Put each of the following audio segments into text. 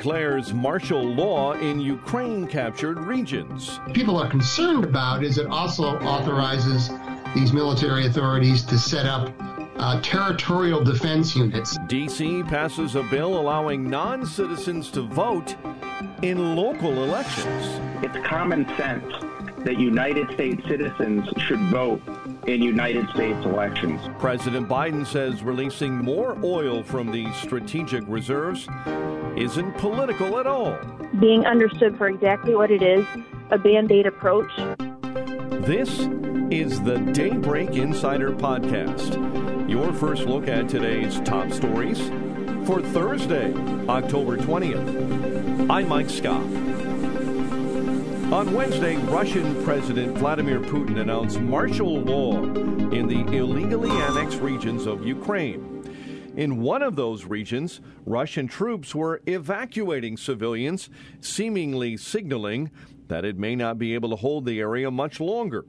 declares martial law in Ukraine captured regions. People are concerned about is it also authorizes these military authorities to set up uh, territorial defense units. D.C. passes a bill allowing non citizens to vote in local elections. It's common sense that United States citizens should vote in United States elections. President Biden says releasing more oil from these strategic reserves isn't political at all. Being understood for exactly what it is a band aid approach. This is the Daybreak Insider Podcast, your first look at today's top stories for Thursday, October 20th. I'm Mike Scott. On Wednesday, Russian President Vladimir Putin announced martial law in the illegally annexed regions of Ukraine. In one of those regions, Russian troops were evacuating civilians, seemingly signaling that it may not be able to hold the area much longer.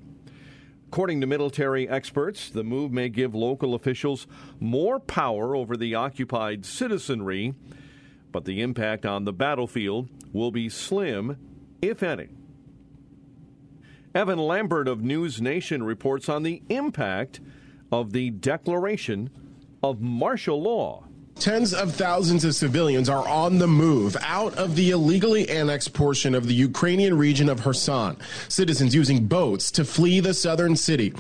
According to military experts, the move may give local officials more power over the occupied citizenry, but the impact on the battlefield will be slim, if any. Evan Lambert of News Nation reports on the impact of the declaration of martial law. Tens of thousands of civilians are on the move out of the illegally annexed portion of the Ukrainian region of Kherson. Citizens using boats to flee the southern city.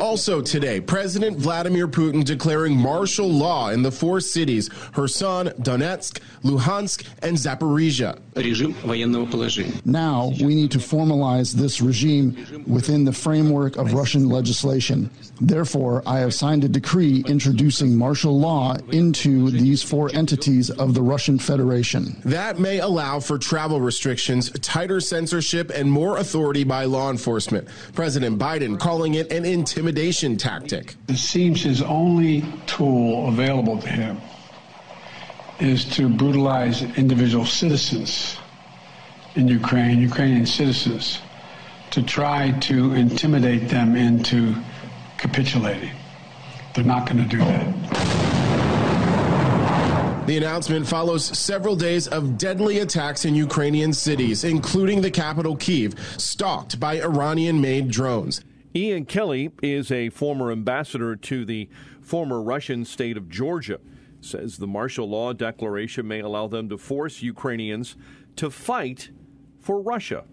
Also today, President Vladimir Putin declaring martial law in the four cities Kherson, Donetsk, Luhansk, and Zaporizhia. Now we need to formalize this regime within the framework of Russian legislation. Therefore, I have signed a decree introducing martial law into these four entities of the Russian Federation. That may allow for travel restrictions, tighter censorship, and more authority by law enforcement. President Biden calling it an intimidation tactic. It seems his only tool available to him is to brutalize individual citizens in Ukraine, Ukrainian citizens, to try to intimidate them into capitulating. They're not going to do that. The announcement follows several days of deadly attacks in Ukrainian cities, including the capital Kiev, stalked by Iranian made drones. Ian Kelly is a former ambassador to the former Russian state of Georgia. Says the martial law declaration may allow them to force Ukrainians to fight for Russia.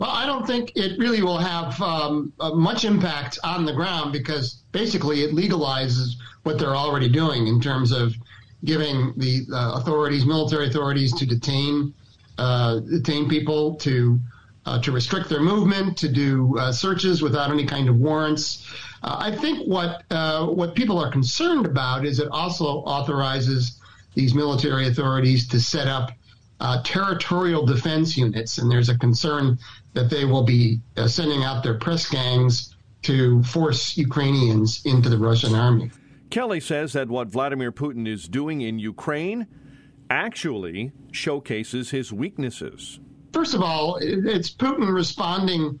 Well, I don't think it really will have um, uh, much impact on the ground because basically it legalizes what they're already doing in terms of giving the uh, authorities, military authorities, to detain uh, detain people, to uh, to restrict their movement, to do uh, searches without any kind of warrants. Uh, I think what what people are concerned about is it also authorizes these military authorities to set up uh, territorial defense units, and there's a concern that they will be uh, sending out their press gangs to force Ukrainians into the Russian army. Kelly says that what Vladimir Putin is doing in Ukraine actually showcases his weaknesses. First of all, it's Putin responding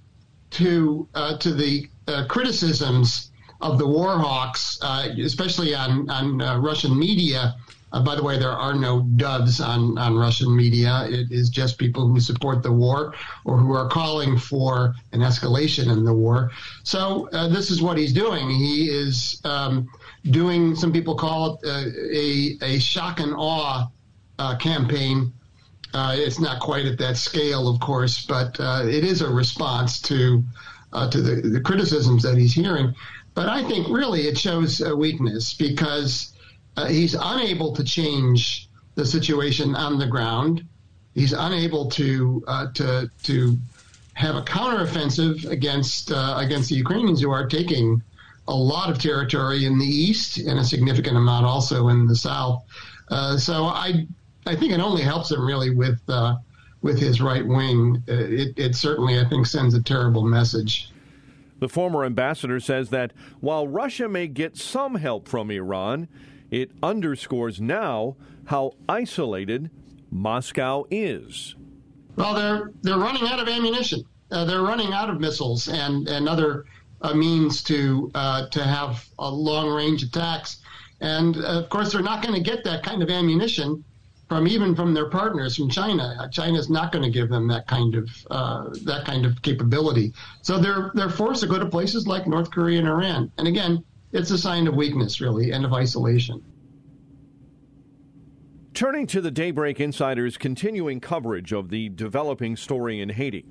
to uh, to the uh, criticisms of the war hawks, uh, especially on on uh, Russian media uh, by the way, there are no doves on, on Russian media. It is just people who support the war or who are calling for an escalation in the war. So uh, this is what he's doing. He is um, doing, some people call it uh, a, a shock and awe uh, campaign. Uh, it's not quite at that scale, of course, but it is a response to to the, the criticisms that he's hearing. But I think really it shows a weakness because he's unable to change the situation on the ground. He's unable to to to have a counteroffensive against uh, against the Ukrainians who are taking a lot of territory in the east and a significant amount also in the south. Uh, so I I think it only helps him really with uh, with his right wing. Uh, it, it certainly I think sends a terrible message. The former ambassador says that while Russia may get some help from Iran, it underscores now how isolated Moscow is. Well, they're they're running out of ammunition. Uh, they're running out of missiles and and other uh, means to uh, to have long range attacks. And uh, of course, they're not going to get that kind of ammunition from even from their partners from China. China is not going to give them that kind of uh, that kind of capability. So they're they're forced to go to places like North Korea and Iran. And again, it's a sign of weakness, really, and of isolation. Turning to the Daybreak Insider's continuing coverage of the developing story in Haiti.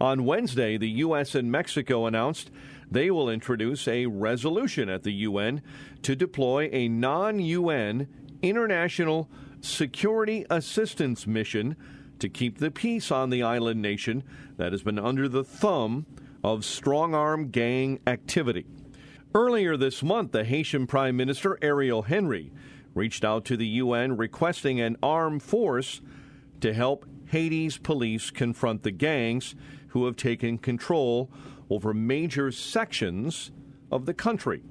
On Wednesday, the U.S. and Mexico announced they will introduce a resolution at the UN to deploy a non UN international security assistance mission to keep the peace on the island nation that has been under the thumb of strong arm gang activity. Earlier this month, the Haitian Prime Minister Ariel Henry reached out to the UN requesting an armed force to help Haiti's police confront the gangs who have taken control over major sections of the country.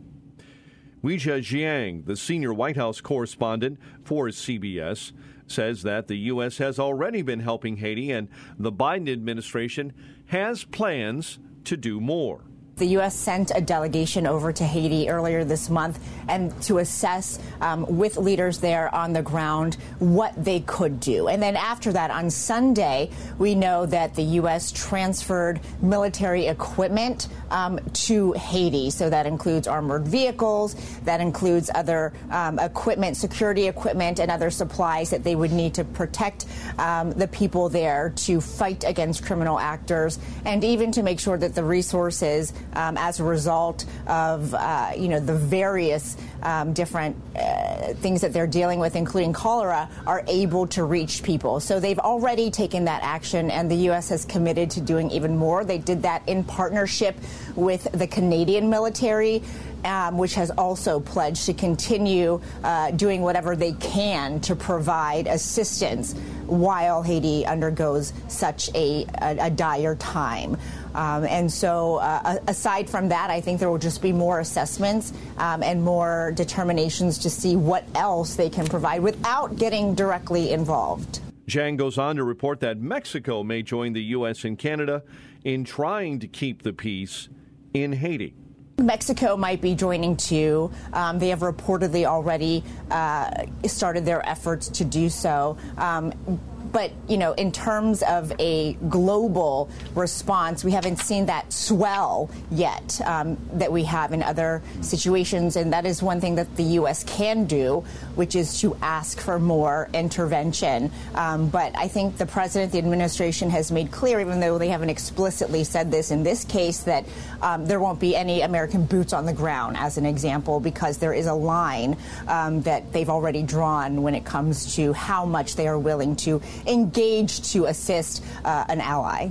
Weijia Jiang, the senior White House correspondent for CBS, says that the U.S. has already been helping Haiti and the Biden administration has plans to do more. The U.S. sent a delegation over to Haiti earlier this month and to assess um, with leaders there on the ground what they could do. And then after that, on Sunday, we know that the U.S. transferred military equipment um, to Haiti. So that includes armored vehicles, that includes other um, equipment, security equipment, and other supplies that they would need to protect um, the people there to fight against criminal actors and even to make sure that the resources um, as a result of uh, you know the various um, different uh, things that they're dealing with, including cholera, are able to reach people. So they've already taken that action, and the U.S. has committed to doing even more. They did that in partnership with the Canadian military. Um, which has also pledged to continue uh, doing whatever they can to provide assistance while Haiti undergoes such a, a, a dire time. Um, and so, uh, aside from that, I think there will just be more assessments um, and more determinations to see what else they can provide without getting directly involved. Jiang goes on to report that Mexico may join the U.S. and Canada in trying to keep the peace in Haiti. Mexico might be joining too. Um, they have reportedly already uh, started their efforts to do so. Um, but, you know, in terms of a global response, we haven't seen that swell yet um, that we have in other situations. And that is one thing that the U.S. can do, which is to ask for more intervention. Um, but I think the president, the administration has made clear, even though they haven't explicitly said this in this case, that um, there won't be any American boots on the ground, as an example, because there is a line um, that they've already drawn when it comes to how much they are willing to engaged to assist uh, an ally.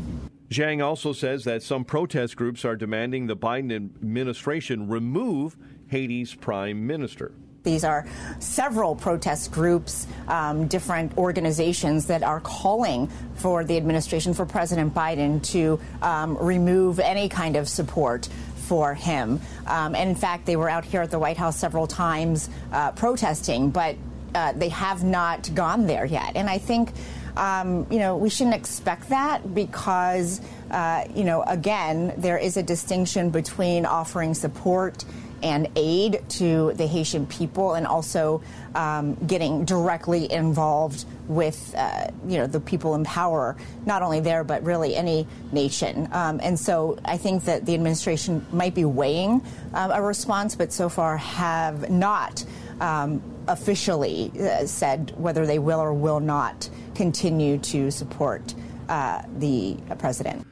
Jiang also says that some protest groups are demanding the Biden administration remove Haiti's prime minister. These are several protest groups, um, different organizations that are calling for the administration, for President Biden, to um, remove any kind of support for him. Um, and in fact, they were out here at the White House several times uh, protesting, but uh, they have not gone there yet. And I think um, you know, we shouldn't expect that because, uh, you know, again, there is a distinction between offering support and aid to the Haitian people and also um, getting directly involved with, uh, you know, the people in power, not only there, but really any nation. Um, and so I think that the administration might be weighing um, a response, but so far have not um, officially uh, said whether they will or will not continue to support uh, the president.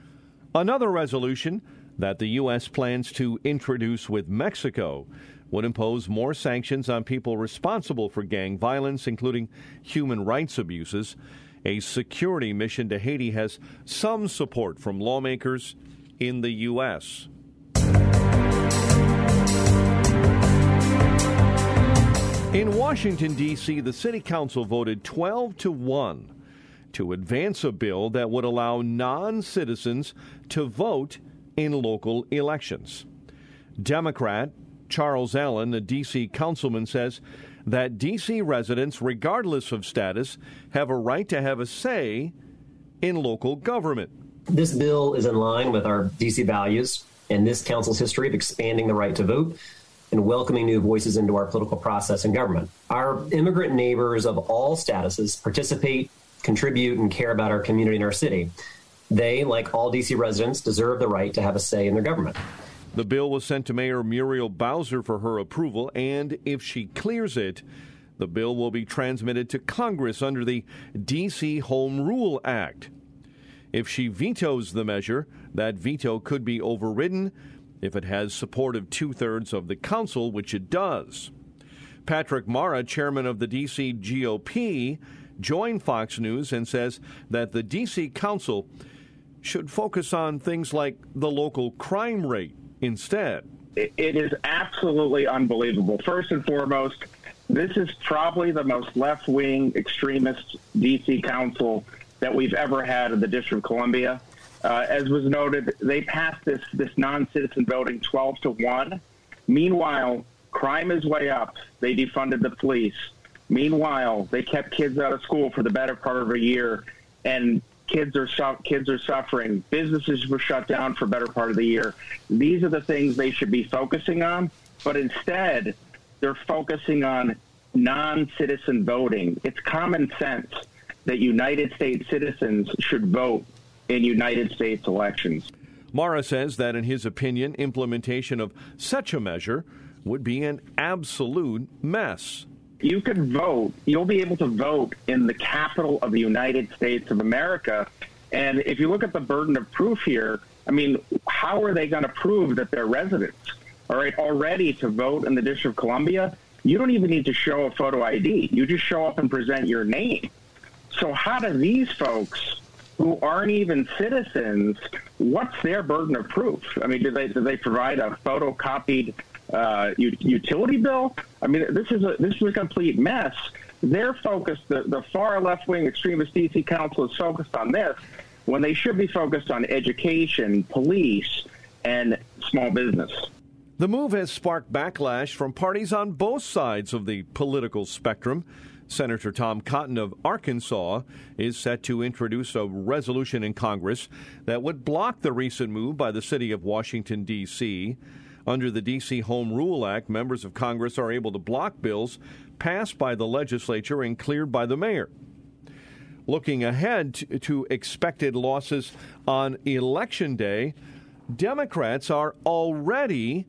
Another resolution that the U.S. plans to introduce with Mexico would impose more sanctions on people responsible for gang violence, including human rights abuses. A security mission to Haiti has some support from lawmakers in the U.S. In Washington, D.C., the City Council voted 12 to 1 to advance a bill that would allow non citizens to vote in local elections. Democrat Charles Allen, a D.C. councilman, says that D.C. residents, regardless of status, have a right to have a say in local government. This bill is in line with our D.C. values and this council's history of expanding the right to vote and welcoming new voices into our political process and government. Our immigrant neighbors of all statuses participate, contribute, and care about our community and our city. They, like all D.C. residents, deserve the right to have a say in their government. The bill was sent to Mayor Muriel Bowser for her approval, and if she clears it, the bill will be transmitted to Congress under the D.C. Home Rule Act. If she vetoes the measure, that veto could be overridden if it has support of two thirds of the council, which it does. Patrick Mara, chairman of the D.C. GOP, joined Fox News and says that the D.C. council should focus on things like the local crime rate instead. It is absolutely unbelievable. First and foremost, this is probably the most left wing extremist D.C. council that we've ever had in the District of Columbia. Uh, as was noted, they passed this, this non citizen voting 12 to 1. Meanwhile, crime is way up. They defunded the police. Meanwhile, they kept kids out of school for the better part of a year, and kids are su- kids are suffering. Businesses were shut down for better part of the year. These are the things they should be focusing on, but instead, they're focusing on non-citizen voting. It's common sense that United States citizens should vote in United States elections. Mara says that, in his opinion, implementation of such a measure would be an absolute mess you can vote. You'll be able to vote in the capital of the United States of America. And if you look at the burden of proof here, I mean, how are they going to prove that they're residents? All right, already to vote in the District of Columbia, you don't even need to show a photo ID. You just show up and present your name. So how do these folks who aren't even citizens, what's their burden of proof? I mean, do they do they provide a photocopied uh, utility bill. I mean, this is a this is a complete mess. They're focused. The, the far left wing extremist DC Council is focused on this when they should be focused on education, police, and small business. The move has sparked backlash from parties on both sides of the political spectrum. Senator Tom Cotton of Arkansas is set to introduce a resolution in Congress that would block the recent move by the city of Washington, D.C. Under the D.C. Home Rule Act, members of Congress are able to block bills passed by the legislature and cleared by the mayor. Looking ahead to expected losses on Election Day, Democrats are already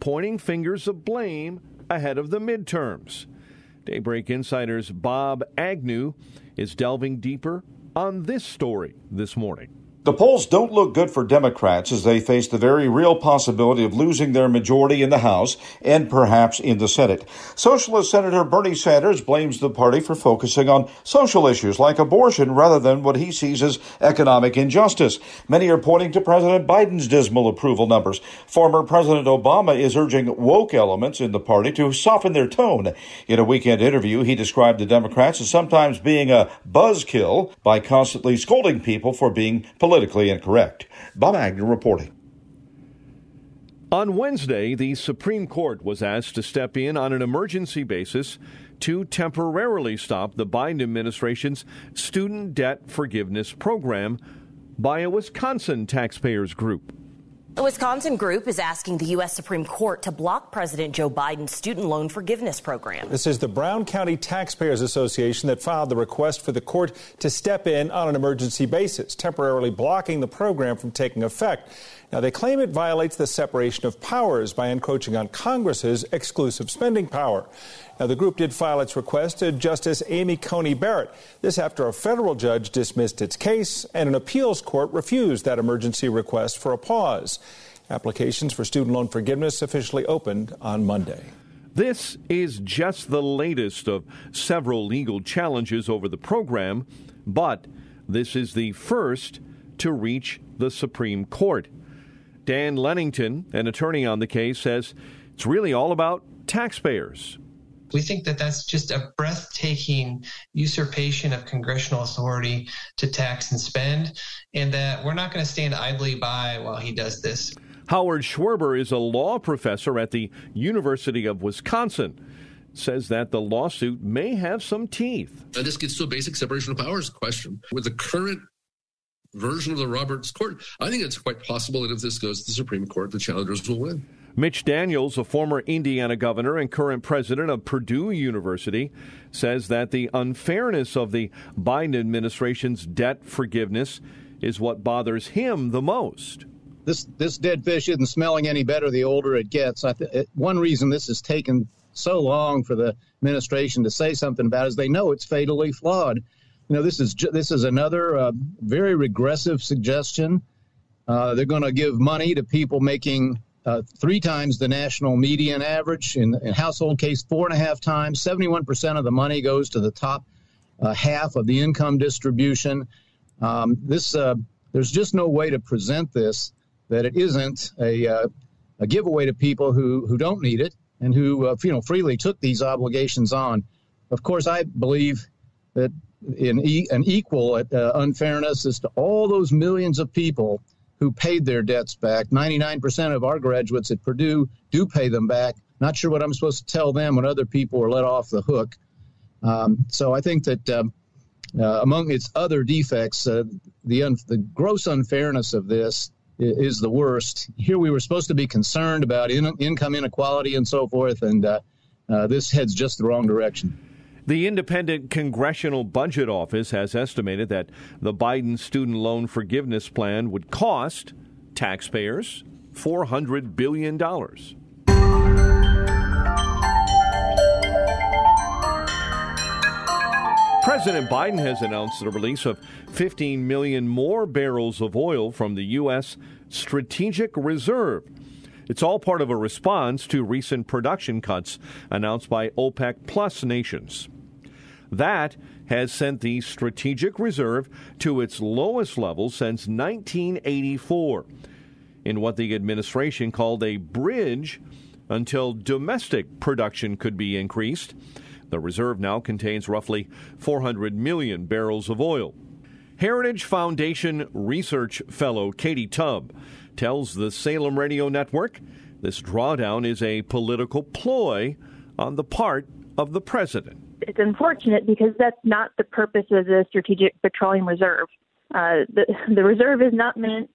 pointing fingers of blame ahead of the midterms. Daybreak Insider's Bob Agnew is delving deeper on this story this morning. The polls don't look good for Democrats as they face the very real possibility of losing their majority in the House and perhaps in the Senate. Socialist Senator Bernie Sanders blames the party for focusing on social issues like abortion rather than what he sees as economic injustice. Many are pointing to President Biden's dismal approval numbers. Former President Obama is urging woke elements in the party to soften their tone. In a weekend interview, he described the Democrats as sometimes being a buzzkill by constantly scolding people for being political politically incorrect. Bob Agnew reporting. On Wednesday, the Supreme Court was asked to step in on an emergency basis to temporarily stop the Biden administration's student debt forgiveness program by a Wisconsin taxpayers group. A Wisconsin group is asking the U.S. Supreme Court to block President Joe Biden's student loan forgiveness program. This is the Brown County Taxpayers Association that filed the request for the court to step in on an emergency basis, temporarily blocking the program from taking effect. Now, they claim it violates the separation of powers by encroaching on Congress's exclusive spending power. Now, the group did file its request to Justice Amy Coney Barrett. This after a federal judge dismissed its case and an appeals court refused that emergency request for a pause. Applications for student loan forgiveness officially opened on Monday. This is just the latest of several legal challenges over the program, but this is the first to reach the Supreme Court. Dan Lennington, an attorney on the case, says it's really all about taxpayers We think that that's just a breathtaking usurpation of congressional authority to tax and spend, and that we're not going to stand idly by while he does this. Howard Schweber is a law professor at the University of Wisconsin. Says that the lawsuit may have some teeth. And this gets to a basic separation of powers question. With the current version of the Roberts Court, I think it's quite possible that if this goes to the Supreme Court, the challengers will win. Mitch Daniels, a former Indiana governor and current president of Purdue University, says that the unfairness of the Biden administration's debt forgiveness is what bothers him the most. This this dead fish isn't smelling any better the older it gets. I th- one reason this has taken so long for the administration to say something about is they know it's fatally flawed. You know, this is this is another uh, very regressive suggestion. Uh, they're going to give money to people making uh, three times the national median average. In, in, household case, four and a half times. 71% of the money goes to the top uh, half of the income distribution. Um, this uh, there's just no way to present this that it isn't a, uh, a giveaway to people who, who don't need it and who you know freely took these obligations on. Of course, I believe that in e- an equal uh, unfairness is to all those millions of people who paid their debts back. 99% of our graduates at Purdue do pay them back. Not sure what I'm supposed to tell them when other people are let off the hook. Um, so I think that um, uh, among its other defects, uh, the, un- the gross unfairness of this is the worst. Here we were supposed to be concerned about in- income inequality and so forth, and uh, uh this heads just the wrong direction. The Independent Congressional Budget Office has estimated that the Biden student loan forgiveness plan would cost taxpayers $400 billion. President Biden has announced the release of 15 million more barrels of oil from the U.S. Strategic Reserve. It's all part of a response to recent production cuts announced by OPEC Plus nations. That has sent the strategic reserve to its lowest level since 1984 in what the administration called a bridge until domestic production could be increased. The reserve now contains roughly 400 million barrels of oil. Heritage Foundation research fellow Katie Tubb tells the Salem Radio Network this drawdown is a political ploy on the part of the president it's unfortunate because that's not the purpose of the Strategic Petroleum Reserve. Uh, the, the reserve is not meant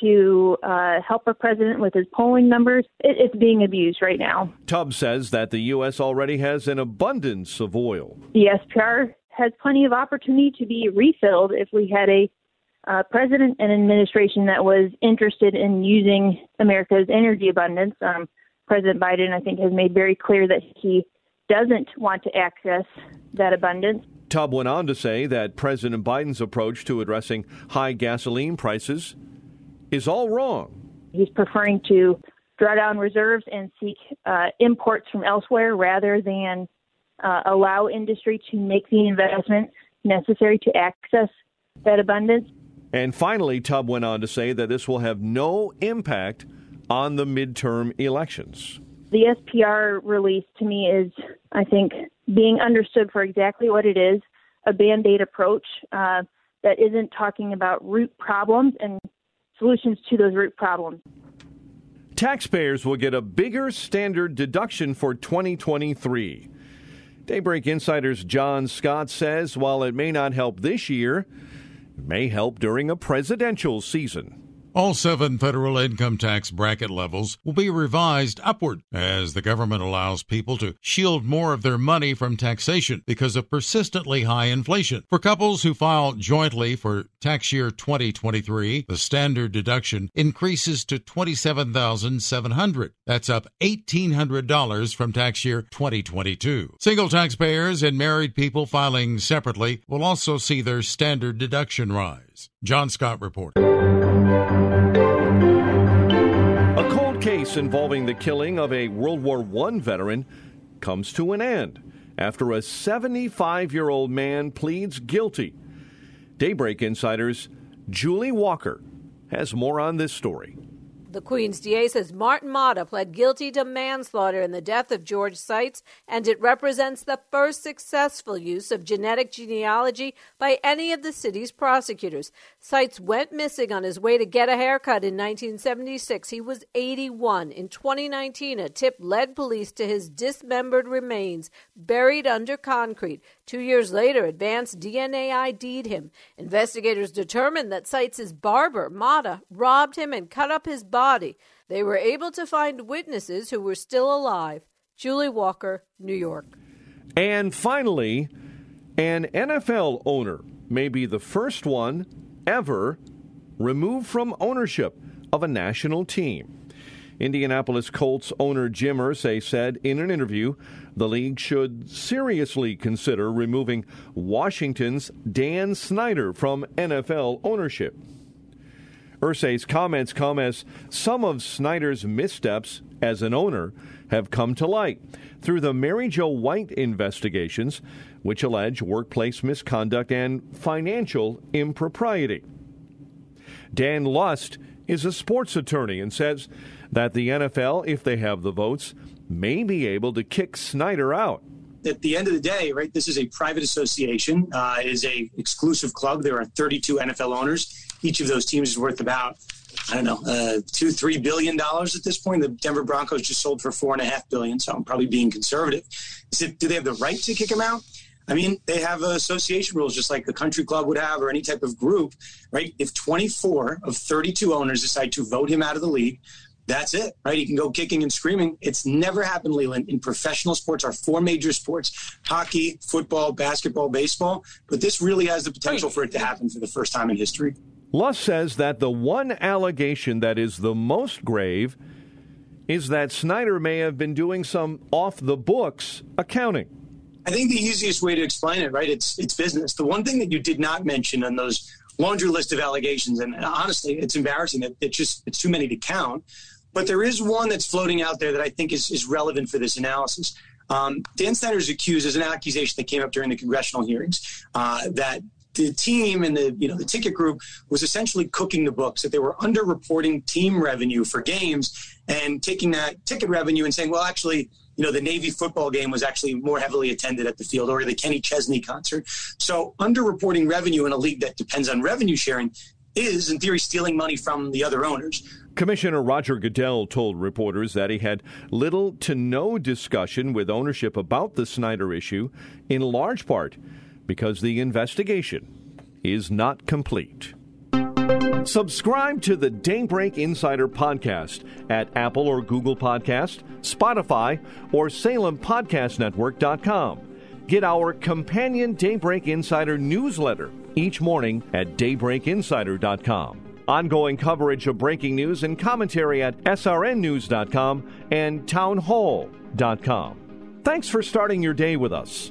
to uh, help a president with his polling numbers. It, it's being abused right now. Tubbs says that the U.S. already has an abundance of oil. The SPR has plenty of opportunity to be refilled if we had a uh, president and administration that was interested in using America's energy abundance. Um, president Biden, I think, has made very clear that he doesn't want to access that abundance. Tubb went on to say that President Biden's approach to addressing high gasoline prices is all wrong. He's preferring to draw down reserves and seek uh, imports from elsewhere rather than uh, allow industry to make the investment necessary to access that abundance. And finally, Tubb went on to say that this will have no impact on the midterm elections the SPR release to me is, I think, being understood for exactly what it is a band aid approach uh, that isn't talking about root problems and solutions to those root problems. Taxpayers will get a bigger standard deduction for 2023. Daybreak Insider's John Scott says while it may not help this year, it may help during a presidential season. All seven federal income tax bracket levels will be revised upward as the government allows people to shield more of their money from taxation because of persistently high inflation. For couples who file jointly for tax year 2023, the standard deduction increases to 27,700. That's up $1,800 from tax year 2022. Single taxpayers and married people filing separately will also see their standard deduction rise. John Scott reporting. A cold case involving the killing of a World War I veteran comes to an end after a 75 year old man pleads guilty. Daybreak Insider's Julie Walker has more on this story. The Queen's DA says Martin Motta pled guilty to manslaughter in the death of George Seitz, and it represents the first successful use of genetic genealogy by any of the city's prosecutors. Seitz went missing on his way to get a haircut in 1976. He was 81. In 2019, a tip led police to his dismembered remains buried under concrete. Two years later, advanced DNA ID'd him. Investigators determined that Seitz's barber, Motta, robbed him and cut up his body. They were able to find witnesses who were still alive. Julie Walker, New York. And finally, an NFL owner may be the first one ever removed from ownership of a national team. Indianapolis Colts owner Jim Irsay said in an interview the league should seriously consider removing Washington's Dan Snyder from NFL ownership. Irsay's comments come as some of Snyder's missteps as an owner have come to light through the Mary Jo White investigations, which allege workplace misconduct and financial impropriety. Dan Lust is a sports attorney and says that the NFL, if they have the votes, may be able to kick Snyder out. At the end of the day, right, this is a private association, uh, is a exclusive club. There are 32 NFL owners. Each of those teams is worth about, I don't know, uh, two, three billion dollars at this point. The Denver Broncos just sold for four and a half billion, so I'm probably being conservative. Is it, do they have the right to kick him out? I mean, they have association rules just like a country club would have or any type of group, right? If 24 of 32 owners decide to vote him out of the league, that's it, right? He can go kicking and screaming. It's never happened, Leland, in professional sports, our four major sports hockey, football, basketball, baseball. But this really has the potential for it to happen for the first time in history. Lust says that the one allegation that is the most grave is that Snyder may have been doing some off the books accounting. I think the easiest way to explain it, right? It's it's business. The one thing that you did not mention on those laundry list of allegations, and honestly, it's embarrassing it's just it's too many to count. But there is one that's floating out there that I think is, is relevant for this analysis. Um, Dan Snyder is accused as an accusation that came up during the congressional hearings uh, that the team and the you know the ticket group was essentially cooking the books that they were underreporting team revenue for games and taking that ticket revenue and saying well actually you know the Navy football game was actually more heavily attended at the field or the Kenny Chesney concert. So underreporting revenue in a league that depends on revenue sharing is in theory stealing money from the other owners. Commissioner Roger Goodell told reporters that he had little to no discussion with ownership about the Snyder issue, in large part because the investigation is not complete. Subscribe to the Daybreak Insider podcast at Apple or Google Podcast, Spotify, or SalemPodcastNetwork.com. Get our companion Daybreak Insider newsletter each morning at DaybreakInsider.com. Ongoing coverage of breaking news and commentary at srnnews.com and townhall.com. Thanks for starting your day with us.